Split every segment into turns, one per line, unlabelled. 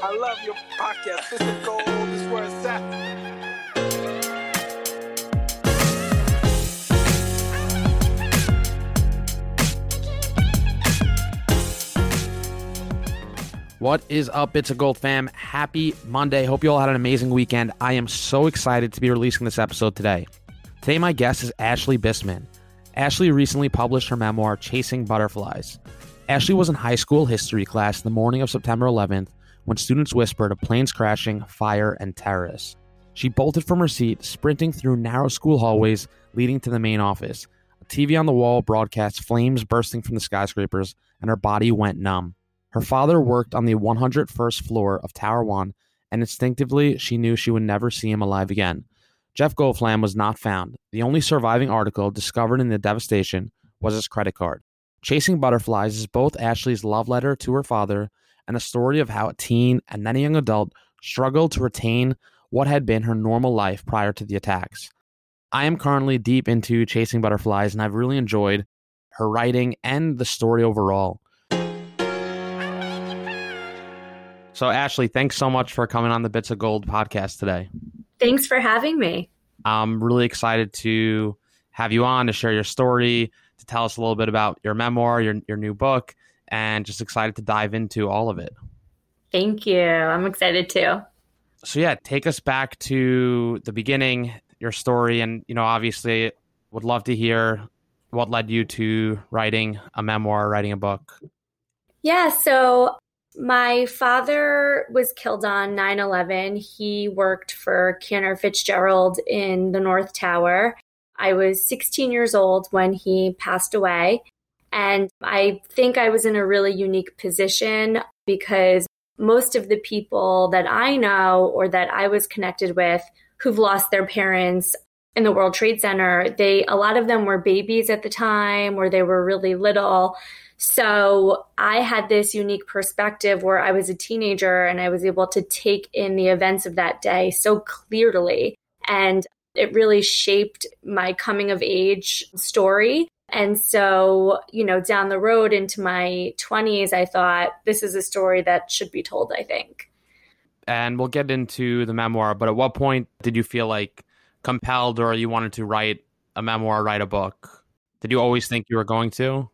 I love your podcast. This is gold. This is where it's at.
What is up, Bits of Gold fam? Happy Monday. Hope you all had an amazing weekend. I am so excited to be releasing this episode today. Today, my guest is Ashley Bisman. Ashley recently published her memoir, Chasing Butterflies. Ashley was in high school history class the morning of September 11th when students whispered of planes crashing, fire, and terrorists. She bolted from her seat, sprinting through narrow school hallways leading to the main office. A TV on the wall broadcast flames bursting from the skyscrapers, and her body went numb. Her father worked on the 101st floor of Tower 1, and instinctively she knew she would never see him alive again. Jeff Goldflam was not found. The only surviving article discovered in the devastation was his credit card. Chasing Butterflies is both Ashley's love letter to her father and a story of how a teen and then a young adult struggled to retain what had been her normal life prior to the attacks. I am currently deep into Chasing Butterflies, and I've really enjoyed her writing and the story overall. So, Ashley, thanks so much for coming on the Bits of Gold podcast today.
Thanks for having me.
I'm really excited to have you on to share your story, to tell us a little bit about your memoir, your, your new book, and just excited to dive into all of it.
Thank you. I'm excited too.
So, yeah, take us back to the beginning, your story, and, you know, obviously would love to hear what led you to writing a memoir, writing a book.
Yeah, so my father was killed on 9 11. He worked for Cantor Fitzgerald in the North Tower. I was 16 years old when he passed away. And I think I was in a really unique position because most of the people that I know or that I was connected with who've lost their parents in the World Trade Center, they a lot of them were babies at the time or they were really little. So I had this unique perspective where I was a teenager and I was able to take in the events of that day so clearly. And it really shaped my coming of age story. And so, you know, down the road into my 20s, I thought this is a story that should be told, I think.
And we'll get into the memoir, but at what point did you feel like compelled or you wanted to write a memoir, write a book? Did you always think you were going to?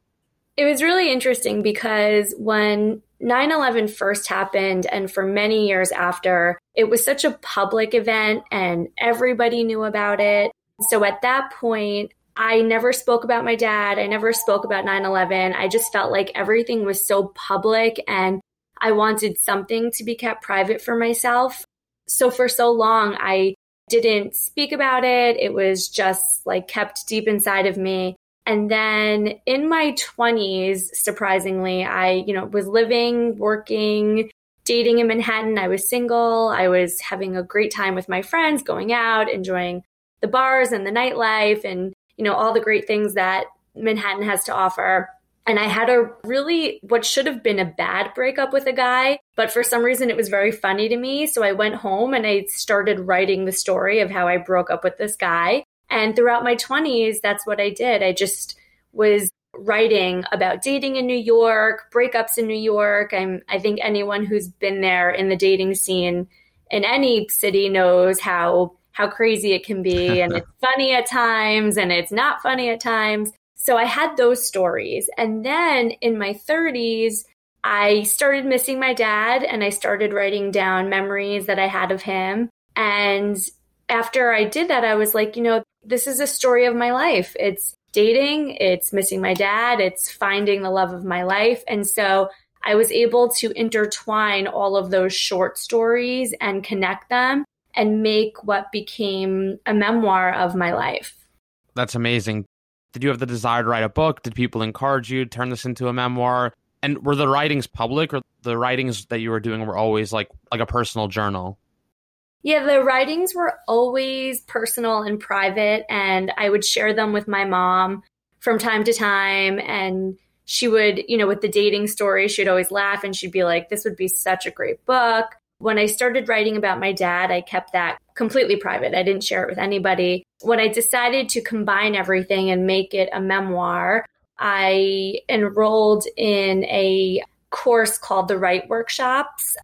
It was really interesting because when 9 11 first happened, and for many years after, it was such a public event and everybody knew about it. So at that point, I never spoke about my dad. I never spoke about 9 11. I just felt like everything was so public and I wanted something to be kept private for myself. So for so long, I didn't speak about it. It was just like kept deep inside of me. And then in my 20s, surprisingly, I, you know, was living, working, dating in Manhattan. I was single. I was having a great time with my friends, going out, enjoying the bars and the nightlife and, you know, all the great things that Manhattan has to offer. And I had a really, what should have been a bad breakup with a guy, but for some reason it was very funny to me. So I went home and I started writing the story of how I broke up with this guy. And throughout my 20s, that's what I did. I just was writing about dating in New York, breakups in New York. I'm, I think anyone who's been there in the dating scene in any city knows how how crazy it can be and it's funny at times and it's not funny at times. So I had those stories. And then in my 30s, I started missing my dad and I started writing down memories that I had of him. And after I did that, I was like, you know, this is a story of my life. It's dating, it's missing my dad, it's finding the love of my life. And so I was able to intertwine all of those short stories and connect them and make what became a memoir of my life.
That's amazing. did you have the desire to write a book? Did people encourage you to turn this into a memoir? And were the writings public or the writings that you were doing were always like like a personal journal?
Yeah, the writings were always personal and private and I would share them with my mom from time to time and she would, you know, with the dating story, she'd always laugh and she'd be like, this would be such a great book. When I started writing about my dad, I kept that completely private. I didn't share it with anybody. When I decided to combine everything and make it a memoir, I enrolled in a course called the Write Workshops.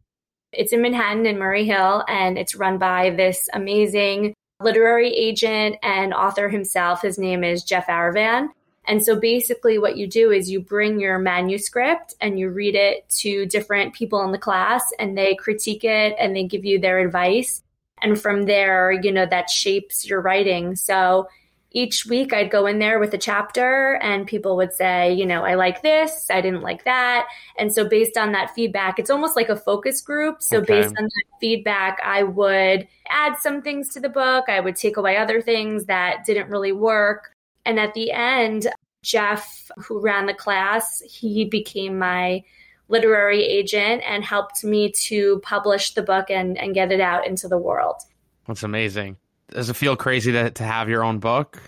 It's in Manhattan in Murray Hill, and it's run by this amazing literary agent and author himself. His name is Jeff Aravan. And so basically, what you do is you bring your manuscript and you read it to different people in the class, and they critique it and they give you their advice. And from there, you know, that shapes your writing. So each week I'd go in there with a chapter and people would say, you know, I like this, I didn't like that. And so based on that feedback, it's almost like a focus group. So okay. based on that feedback, I would add some things to the book, I would take away other things that didn't really work. And at the end, Jeff, who ran the class, he became my literary agent and helped me to publish the book and, and get it out into the world.
That's amazing. Does it feel crazy to, to have your own book?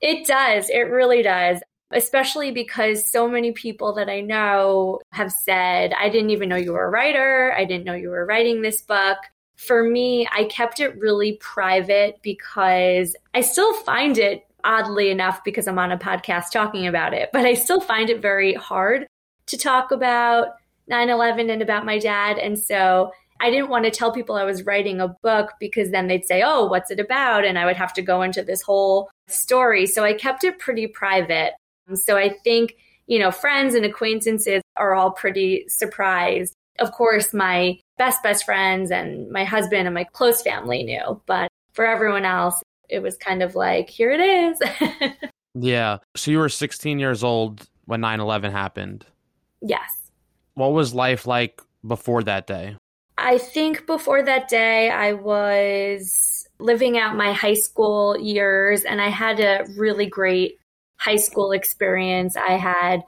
It does. It really does. Especially because so many people that I know have said, I didn't even know you were a writer. I didn't know you were writing this book. For me, I kept it really private because I still find it oddly enough because I'm on a podcast talking about it, but I still find it very hard to talk about 9 11 and about my dad. And so I didn't want to tell people I was writing a book because then they'd say, Oh, what's it about? And I would have to go into this whole story. So I kept it pretty private. So I think, you know, friends and acquaintances are all pretty surprised. Of course, my best, best friends and my husband and my close family knew, but for everyone else, it was kind of like, here it is.
yeah. So you were 16 years old when 9 11 happened.
Yes.
What was life like before that day?
I think before that day, I was living out my high school years and I had a really great high school experience. I had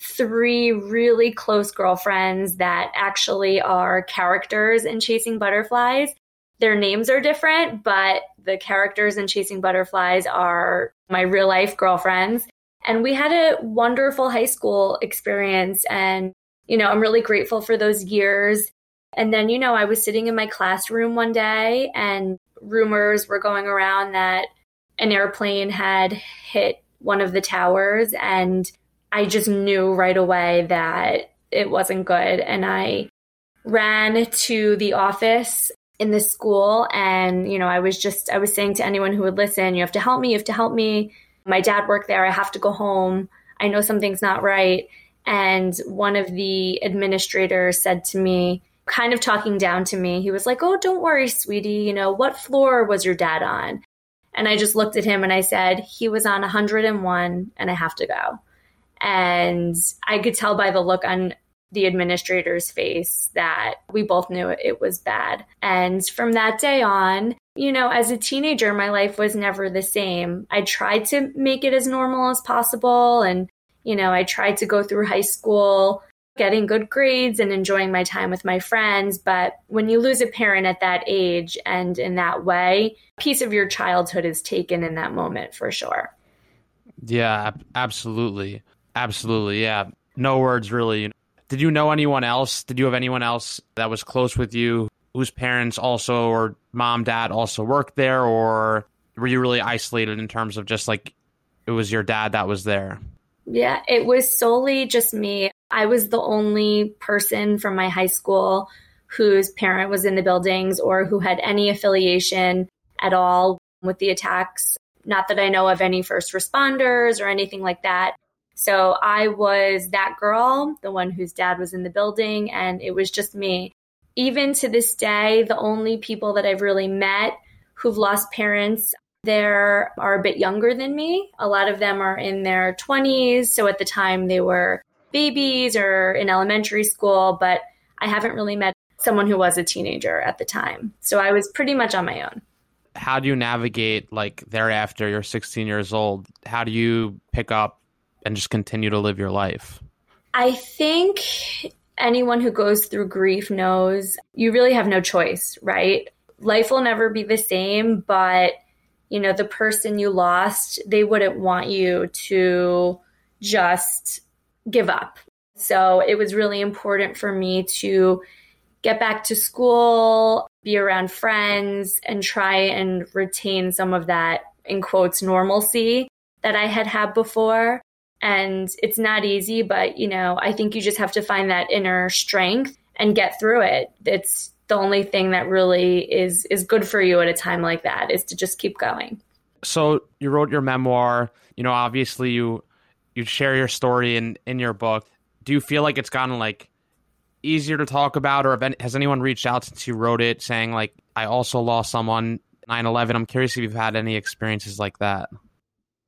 three really close girlfriends that actually are characters in Chasing Butterflies. Their names are different, but the characters in Chasing Butterflies are my real life girlfriends. And we had a wonderful high school experience. And, you know, I'm really grateful for those years. And then, you know, I was sitting in my classroom one day and rumors were going around that an airplane had hit one of the towers. And I just knew right away that it wasn't good. And I ran to the office in this school and you know i was just i was saying to anyone who would listen you have to help me you have to help me. My dad worked there i have to go home. I know something's not right. And one of the administrators said to me kind of talking down to me he was like oh don't worry sweetie. You know what floor was your dad on? And i just looked at him and i said he was on 101 and i have to go. And i could tell by the look on the administrator's face that we both knew it was bad. And from that day on, you know, as a teenager, my life was never the same. I tried to make it as normal as possible. And, you know, I tried to go through high school getting good grades and enjoying my time with my friends. But when you lose a parent at that age and in that way, a piece of your childhood is taken in that moment for sure.
Yeah, absolutely. Absolutely. Yeah. No words really did you know anyone else? Did you have anyone else that was close with you whose parents also or mom, dad also worked there, or were you really isolated in terms of just like it was your dad that was there?
Yeah, it was solely just me. I was the only person from my high school whose parent was in the buildings or who had any affiliation at all with the attacks. Not that I know of any first responders or anything like that. So I was that girl, the one whose dad was in the building, and it was just me. Even to this day, the only people that I've really met who've lost parents there are a bit younger than me. A lot of them are in their 20s. So at the time they were babies or in elementary school, but I haven't really met someone who was a teenager at the time. So I was pretty much on my own.
how do you navigate like thereafter you're 16 years old? How do you pick up and just continue to live your life?
I think anyone who goes through grief knows you really have no choice, right? Life will never be the same, but you know, the person you lost, they wouldn't want you to just give up. So it was really important for me to get back to school, be around friends, and try and retain some of that, in quotes, normalcy that I had had before. And it's not easy, but you know, I think you just have to find that inner strength and get through it. It's the only thing that really is is good for you at a time like that is to just keep going.
So you wrote your memoir, you know, obviously you you share your story in in your book. Do you feel like it's gotten like easier to talk about or has anyone reached out since you wrote it saying like I also lost someone 9/11? I'm curious if you've had any experiences like that.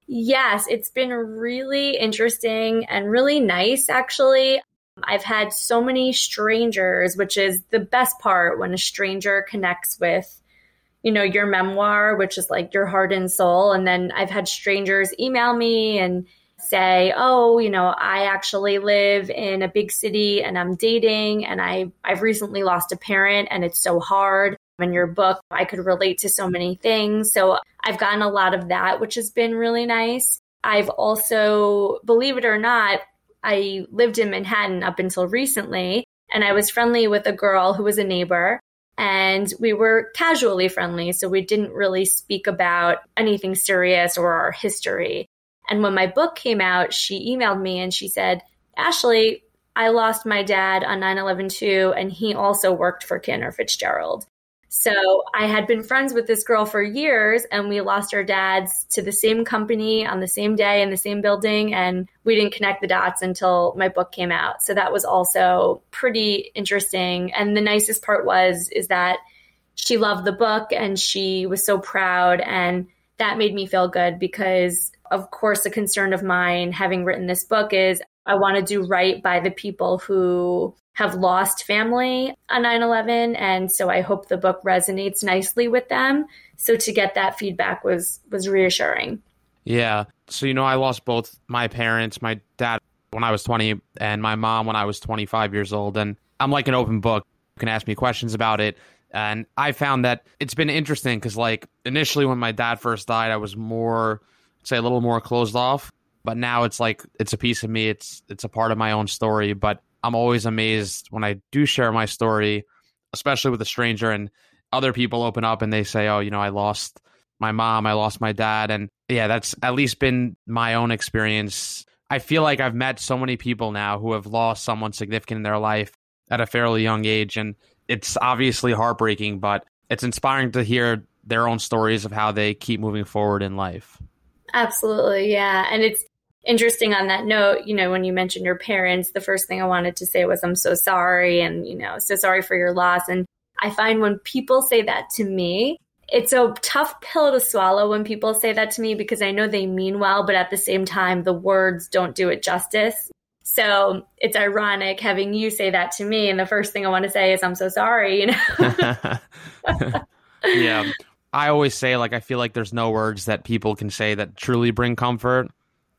Yes, it's been really interesting and really nice, actually. I've had so many strangers, which is the best part when a stranger connects with, you know, your memoir, which is like your heart and soul. And then I've had strangers email me and say, "Oh, you know, I actually live in a big city and I'm dating and I I've recently lost a parent and it's so hard." In your book, I could relate to so many things. So I've gotten a lot of that, which has been really nice. I've also, believe it or not, I lived in Manhattan up until recently, and I was friendly with a girl who was a neighbor. And we were casually friendly, so we didn't really speak about anything serious or our history. And when my book came out, she emailed me and she said, Ashley, I lost my dad on 9 11 too, and he also worked for Cantor Fitzgerald. So I had been friends with this girl for years, and we lost our dads to the same company on the same day in the same building, and we didn't connect the dots until my book came out. So that was also pretty interesting. And the nicest part was is that she loved the book and she was so proud, and that made me feel good because, of course, a concern of mine having written this book is I want to do right by the people who have lost family on 9 11. And so I hope the book resonates nicely with them. So to get that feedback was was reassuring.
Yeah. So you know I lost both my parents, my dad when I was 20 and my mom when I was 25 years old and I'm like an open book. You can ask me questions about it. And I found that it's been interesting cuz like initially when my dad first died I was more say a little more closed off, but now it's like it's a piece of me. It's it's a part of my own story, but I'm always amazed when I do share my story, especially with a stranger and other people open up and they say, "Oh, you know, I lost my mom, I lost my dad." And yeah, that's at least been my own experience. I feel like I've met so many people now who have lost someone significant in their life at a fairly young age and it's obviously heartbreaking, but it's inspiring to hear their own stories of how they keep moving forward in life.
Absolutely, yeah. And it's interesting on that note, you know, when you mentioned your parents, the first thing I wanted to say was, I'm so sorry and, you know, so sorry for your loss. And I find when people say that to me, it's a tough pill to swallow when people say that to me because I know they mean well, but at the same time, the words don't do it justice. So it's ironic having you say that to me. And the first thing I want to say is, I'm so sorry, you know?
yeah. I always say, like, I feel like there's no words that people can say that truly bring comfort.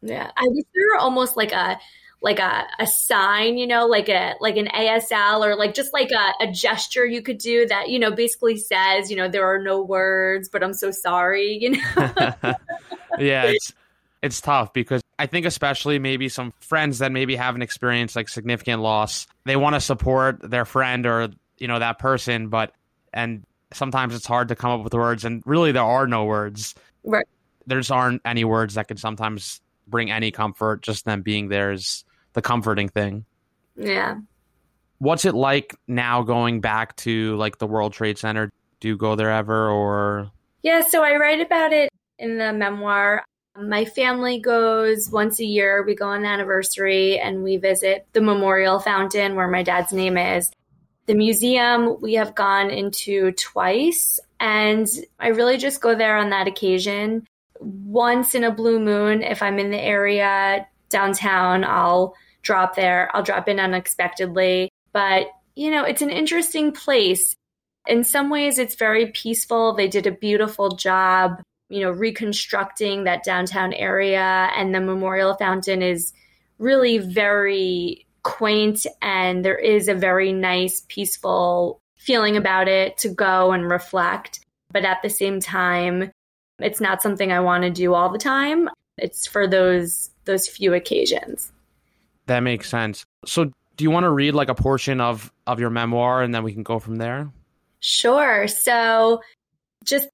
Yeah, I wish there were almost like a like a, a sign, you know, like a like an ASL or like just like a, a gesture you could do that, you know, basically says, you know, there are no words, but I'm so sorry, you know.
yeah, it's it's tough because I think especially maybe some friends that maybe haven't experienced like significant loss, they want to support their friend or you know that person, but and sometimes it's hard to come up with words, and really there are no words.
Right.
There just aren't any words that can sometimes bring any comfort. Just them being there is the comforting thing.
Yeah.
What's it like now going back to like the World Trade Center? Do you go there ever or?
Yeah, so I write about it in the memoir. My family goes once a year. We go on anniversary and we visit the memorial fountain where my dad's name is. The museum we have gone into twice, and I really just go there on that occasion once in a blue moon, if I'm in the area downtown, I'll drop there. I'll drop in unexpectedly. But, you know, it's an interesting place. in some ways, it's very peaceful. They did a beautiful job, you know, reconstructing that downtown area. And the memorial fountain is really very quaint and there is a very nice, peaceful feeling about it to go and reflect. But at the same time, it's not something I want to do all the time. It's for those those few occasions.
That makes sense. So do you want to read like a portion of of your memoir and then we can go from there?
Sure. So just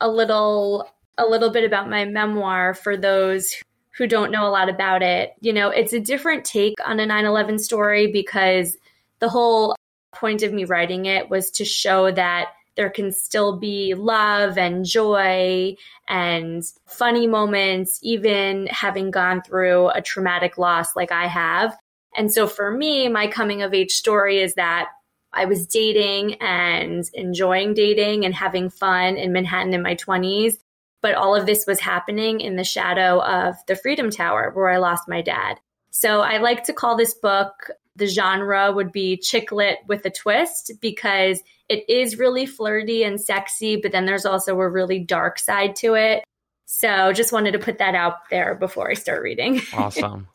a little a little bit about my memoir for those who don't know a lot about it. You know, it's a different take on a 9/11 story because the whole point of me writing it was to show that there can still be love and joy and funny moments, even having gone through a traumatic loss like I have. And so for me, my coming of age story is that I was dating and enjoying dating and having fun in Manhattan in my 20s. But all of this was happening in the shadow of the Freedom Tower where I lost my dad. So I like to call this book, the genre would be chick lit with a twist because it is really flirty and sexy, but then there's also a really dark side to it. So just wanted to put that out there before I start reading.
Awesome.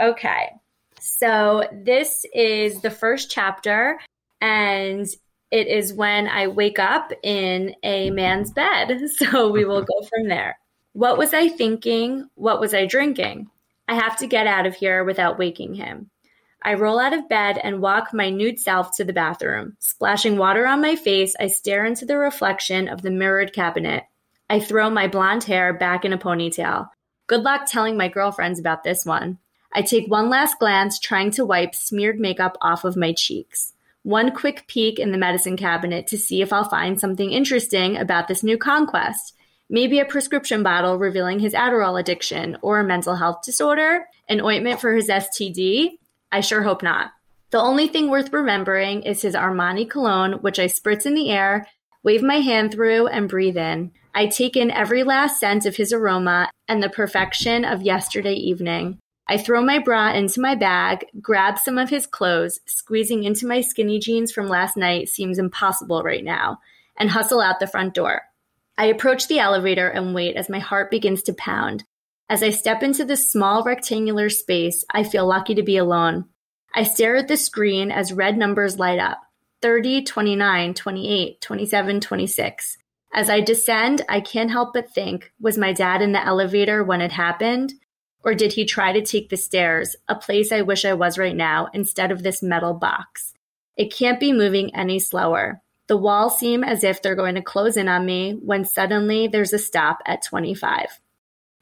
okay. So this is the first chapter and it is when I wake up in a man's bed. So we will go from there. What was I thinking? What was I drinking? I have to get out of here without waking him. I roll out of bed and walk my nude self to the bathroom. Splashing water on my face, I stare into the reflection of the mirrored cabinet. I throw my blonde hair back in a ponytail. Good luck telling my girlfriends about this one. I take one last glance, trying to wipe smeared makeup off of my cheeks one quick peek in the medicine cabinet to see if I'll find something interesting about this new conquest. Maybe a prescription bottle revealing his Adderall addiction or a mental health disorder, an ointment for his STD. I sure hope not. The only thing worth remembering is his Armani cologne, which I spritz in the air, wave my hand through, and breathe in. I take in every last scent of his aroma and the perfection of yesterday evening. I throw my bra into my bag, grab some of his clothes, squeezing into my skinny jeans from last night seems impossible right now, and hustle out the front door. I approach the elevator and wait as my heart begins to pound. As I step into this small rectangular space, I feel lucky to be alone. I stare at the screen as red numbers light up 30, 29, 28, 27, 26. As I descend, I can't help but think was my dad in the elevator when it happened? Or did he try to take the stairs, a place I wish I was right now, instead of this metal box? It can't be moving any slower. The walls seem as if they're going to close in on me when suddenly there's a stop at 25.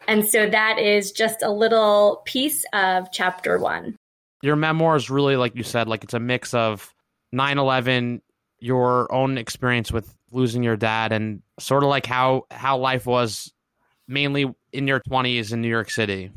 And so that is just a little piece of chapter one.
Your memoir is really, like you said, like it's a mix of 9 11, your own experience with losing your dad, and sort of like how, how life was mainly in your 20s in New York City.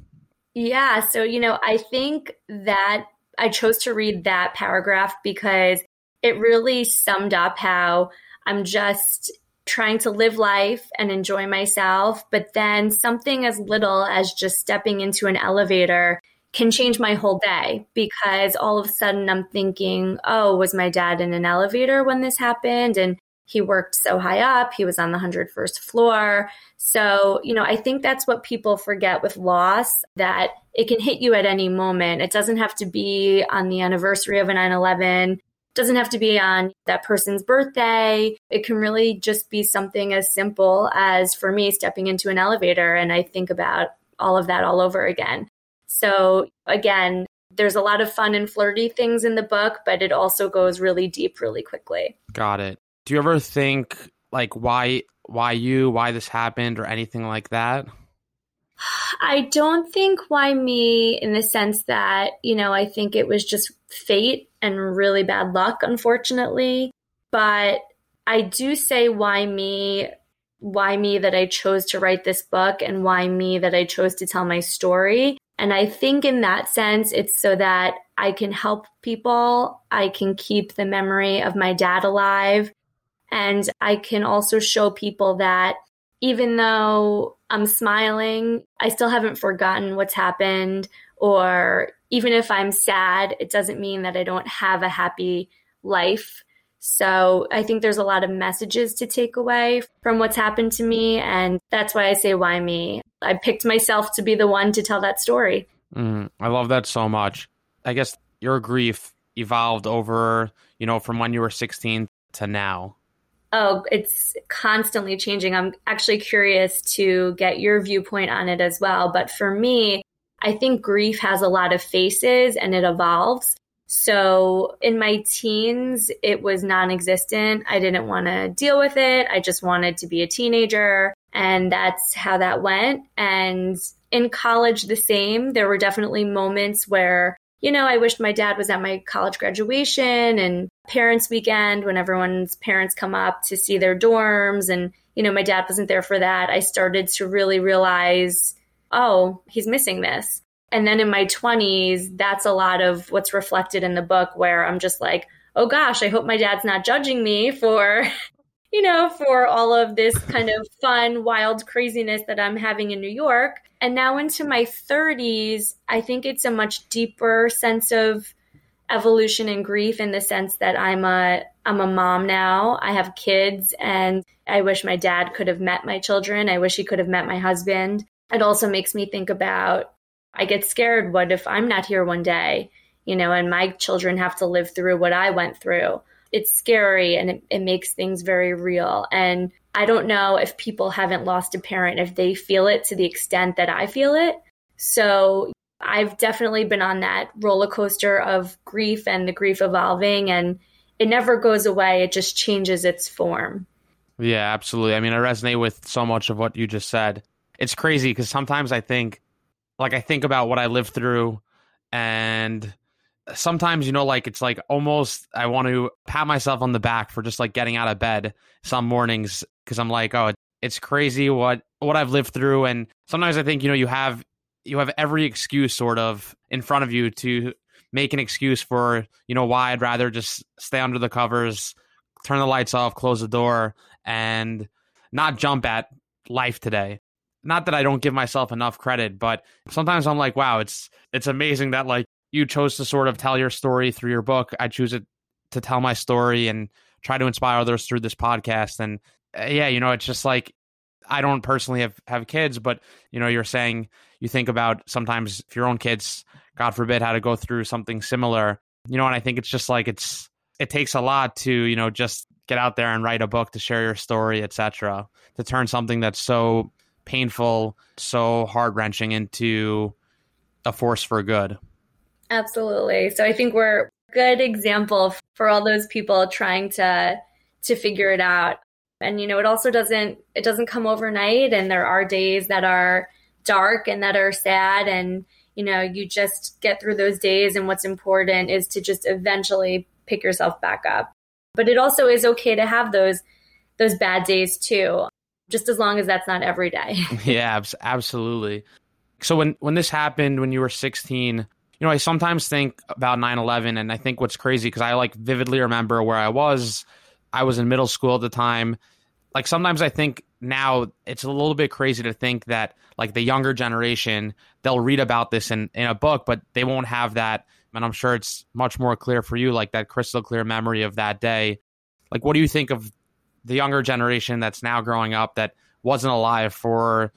Yeah. So, you know, I think that I chose to read that paragraph because it really summed up how I'm just trying to live life and enjoy myself. But then something as little as just stepping into an elevator can change my whole day because all of a sudden I'm thinking, oh, was my dad in an elevator when this happened? And he worked so high up, he was on the 101st floor. So, you know, I think that's what people forget with loss that it can hit you at any moment. It doesn't have to be on the anniversary of a 9 11 doesn't have to be on that person's birthday. It can really just be something as simple as for me stepping into an elevator and I think about all of that all over again. So again, there's a lot of fun and flirty things in the book, but it also goes really deep really quickly.
Got it do you ever think like why why you why this happened or anything like that
i don't think why me in the sense that you know i think it was just fate and really bad luck unfortunately but i do say why me why me that i chose to write this book and why me that i chose to tell my story and i think in that sense it's so that i can help people i can keep the memory of my dad alive and I can also show people that even though I'm smiling, I still haven't forgotten what's happened. Or even if I'm sad, it doesn't mean that I don't have a happy life. So I think there's a lot of messages to take away from what's happened to me. And that's why I say, why me? I picked myself to be the one to tell that story.
Mm, I love that so much. I guess your grief evolved over, you know, from when you were 16 to now.
Oh, it's constantly changing. I'm actually curious to get your viewpoint on it as well. But for me, I think grief has a lot of faces and it evolves. So in my teens, it was non existent. I didn't want to deal with it. I just wanted to be a teenager. And that's how that went. And in college, the same. There were definitely moments where, you know, I wished my dad was at my college graduation and parents' weekend when everyone's parents come up to see their dorms. And, you know, my dad wasn't there for that. I started to really realize, oh, he's missing this. And then in my 20s, that's a lot of what's reflected in the book where I'm just like, oh gosh, I hope my dad's not judging me for, you know, for all of this kind of fun, wild craziness that I'm having in New York. And now into my 30s, I think it's a much deeper sense of evolution and grief in the sense that I'm a I'm a mom now. I have kids and I wish my dad could have met my children. I wish he could have met my husband. It also makes me think about I get scared. What if I'm not here one day, you know, and my children have to live through what I went through? It's scary and it, it makes things very real. And I don't know if people haven't lost a parent, if they feel it to the extent that I feel it. So I've definitely been on that roller coaster of grief and the grief evolving, and it never goes away. It just changes its form.
Yeah, absolutely. I mean, I resonate with so much of what you just said. It's crazy because sometimes I think like I think about what I lived through and sometimes you know like it's like almost I want to pat myself on the back for just like getting out of bed some mornings cuz I'm like oh it's crazy what what I've lived through. And sometimes I think you know you have you have every excuse sort of in front of you to make an excuse for you know why I'd rather just stay under the covers turn the lights off close the door and not jump at life today not that I don't give myself enough credit, but sometimes I'm like, wow, it's it's amazing that like you chose to sort of tell your story through your book. I choose it to tell my story and try to inspire others through this podcast. And uh, yeah, you know, it's just like I don't personally have have kids, but you know, you're saying you think about sometimes if your own kids, God forbid, had to go through something similar. You know, and I think it's just like it's it takes a lot to you know just get out there and write a book to share your story, etc. To turn something that's so painful, so heart wrenching into a force for good.
Absolutely. So I think we're a good example for all those people trying to to figure it out. And you know, it also doesn't it doesn't come overnight and there are days that are dark and that are sad and you know, you just get through those days and what's important is to just eventually pick yourself back up. But it also is okay to have those those bad days too just as long as that's not every day.
yeah, absolutely. So when when this happened when you were 16, you know, I sometimes think about 9/11 and I think what's crazy cuz I like vividly remember where I was. I was in middle school at the time. Like sometimes I think now it's a little bit crazy to think that like the younger generation they'll read about this in in a book but they won't have that and I'm sure it's much more clear for you like that crystal clear memory of that day. Like what do you think of the younger generation that's now growing up that wasn't alive for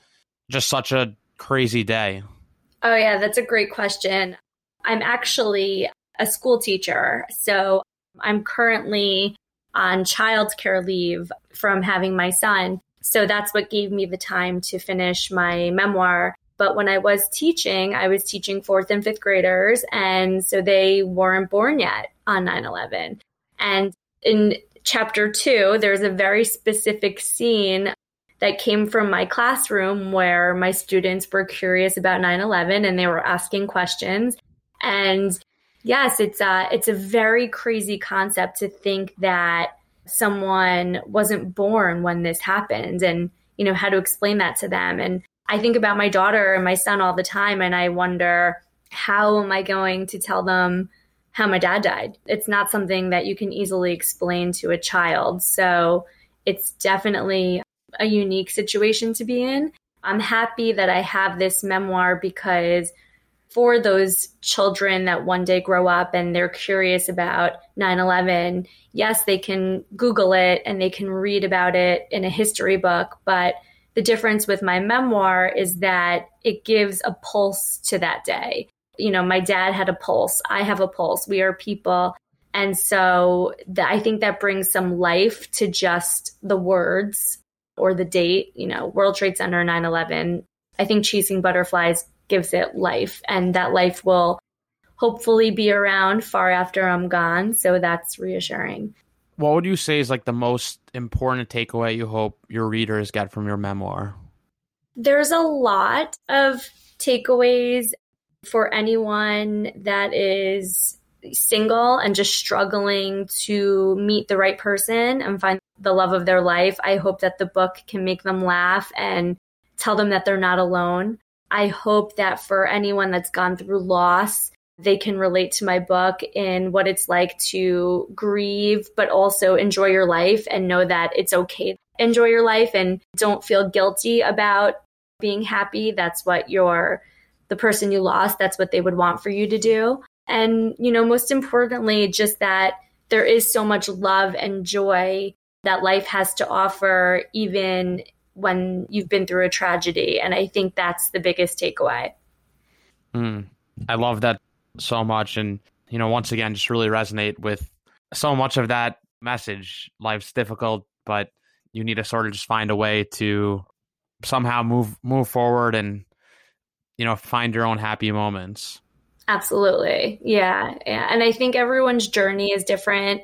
just such a crazy day?
Oh, yeah, that's a great question. I'm actually a school teacher. So I'm currently on childcare leave from having my son. So that's what gave me the time to finish my memoir. But when I was teaching, I was teaching fourth and fifth graders. And so they weren't born yet on 9 11. And in chapter two, there's a very specific scene that came from my classroom where my students were curious about 9-11 and they were asking questions. And yes, it's a, it's a very crazy concept to think that someone wasn't born when this happened and, you know, how to explain that to them. And I think about my daughter and my son all the time and I wonder, how am I going to tell them how my dad died. It's not something that you can easily explain to a child. So it's definitely a unique situation to be in. I'm happy that I have this memoir because for those children that one day grow up and they're curious about 9 11, yes, they can Google it and they can read about it in a history book. But the difference with my memoir is that it gives a pulse to that day. You know, my dad had a pulse. I have a pulse. We are people. And so the, I think that brings some life to just the words or the date, you know, World Trade Center 9 11. I think Chasing Butterflies gives it life, and that life will hopefully be around far after I'm gone. So that's reassuring.
What would you say is like the most important takeaway you hope your readers get from your memoir?
There's a lot of takeaways for anyone that is single and just struggling to meet the right person and find the love of their life. I hope that the book can make them laugh and tell them that they're not alone. I hope that for anyone that's gone through loss, they can relate to my book in what it's like to grieve, but also enjoy your life and know that it's okay. To enjoy your life and don't feel guilty about being happy. That's what your the person you lost, that's what they would want for you to do. And, you know, most importantly, just that there is so much love and joy that life has to offer, even when you've been through a tragedy. And I think that's the biggest takeaway.
Mm, I love that so much. And, you know, once again, just really resonate with so much of that message. Life's difficult, but you need to sort of just find a way to somehow move move forward and you know find your own happy moments.
Absolutely. Yeah, yeah. And i think everyone's journey is different.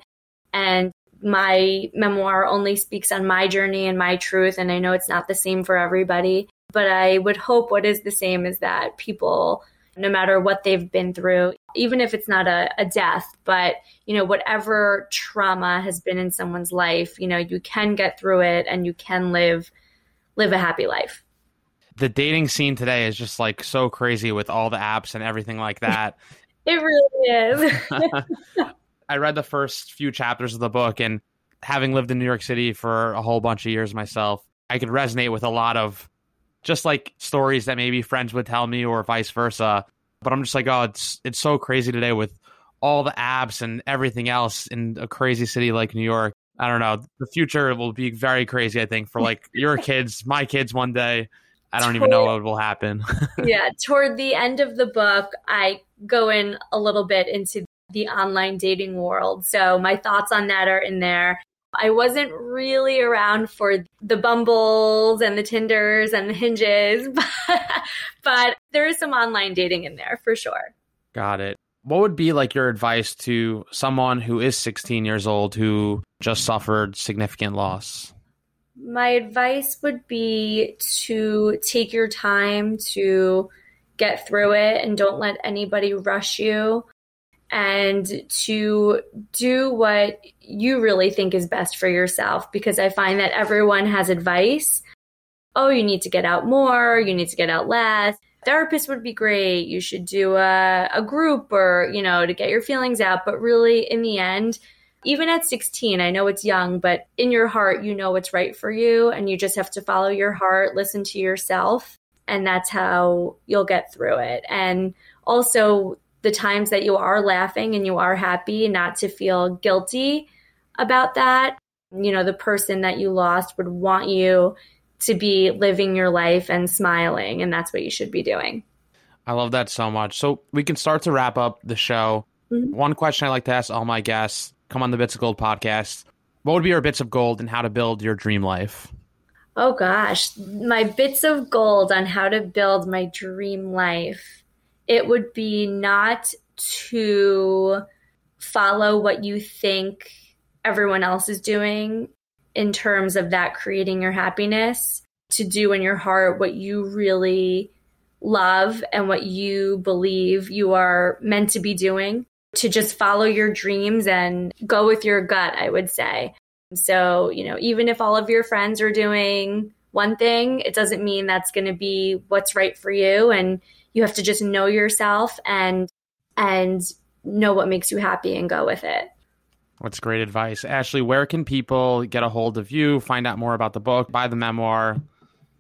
And my memoir only speaks on my journey and my truth. And I know it's not the same for everybody, but I would hope what is the same is that people, no matter what they've been through, even if it's not a, a death, but you know, whatever trauma has been in someone's life, you know, you can get through it and you can live live a happy life.
The dating scene today is just like so crazy with all the apps and everything like that.
it really is.
I read the first few chapters of the book, and having lived in New York City for a whole bunch of years myself, I could resonate with a lot of just like stories that maybe friends would tell me or vice versa. But I'm just like, oh, it's it's so crazy today with all the apps and everything else in a crazy city like New York. I don't know. The future will be very crazy, I think, for like your kids, my kids one day. I don't even know what will happen.
yeah, toward the end of the book, I go in a little bit into the online dating world. So my thoughts on that are in there. I wasn't really around for the Bumbles and the Tinders and the Hinges, but, but there is some online dating in there for sure.
Got it. What would be like your advice to someone who is 16 years old who just suffered significant loss?
My advice would be to take your time to get through it and don't let anybody rush you and to do what you really think is best for yourself because I find that everyone has advice. Oh, you need to get out more, you need to get out less. Therapist would be great. You should do a, a group or, you know, to get your feelings out. But really, in the end, even at 16, I know it's young, but in your heart, you know what's right for you. And you just have to follow your heart, listen to yourself. And that's how you'll get through it. And also, the times that you are laughing and you are happy, not to feel guilty about that. You know, the person that you lost would want you to be living your life and smiling, and that's what you should be doing.
I love that so much. So we can start to wrap up the show. Mm-hmm. One question I like to ask all my guests come on the Bits of Gold podcast. What would be your bits of gold and how to build your dream life?
Oh gosh, my bits of gold on how to build my dream life it would be not to follow what you think everyone else is doing in terms of that creating your happiness, to do in your heart what you really love and what you believe you are meant to be doing, to just follow your dreams and go with your gut, I would say. So, you know, even if all of your friends are doing one thing, it doesn't mean that's going to be what's right for you. And you have to just know yourself and and know what makes you happy and go with it.
That's great advice. Ashley, where can people get a hold of you, find out more about the book, buy the memoir?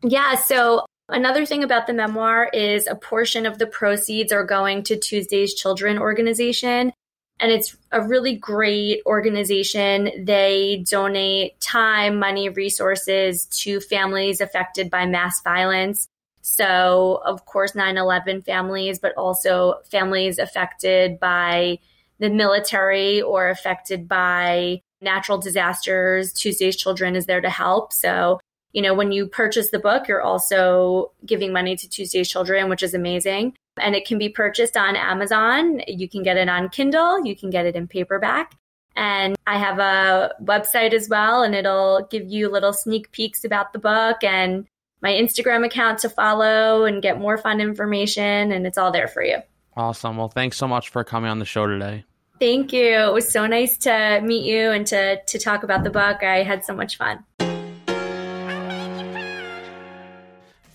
Yeah, so Another thing about the memoir is a portion of the proceeds are going to Tuesday's Children organization. And it's a really great organization. They donate time, money, resources to families affected by mass violence. So, of course, 9 11 families, but also families affected by the military or affected by natural disasters. Tuesday's Children is there to help. So, you know, when you purchase the book, you're also giving money to Tuesday's Children, which is amazing. And it can be purchased on Amazon. You can get it on Kindle, you can get it in paperback. And I have a website as well, and it'll give you little sneak peeks about the book and my Instagram account to follow and get more fun information. And it's all there for you.
Awesome. Well, thanks so much for coming on the show today.
Thank you. It was so nice to meet you and to, to talk about the book. I had so much fun.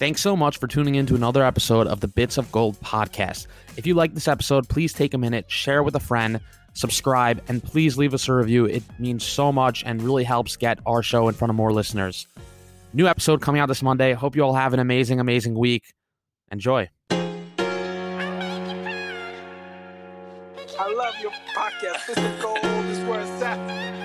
Thanks so much for tuning in to another episode of the Bits of Gold podcast. If you like this episode, please take a minute, share with a friend, subscribe, and please leave us a review. It means so much and really helps get our show in front of more listeners. New episode coming out this Monday. Hope you all have an amazing, amazing week. Enjoy.
I love your podcast. This is gold. This is where it's at.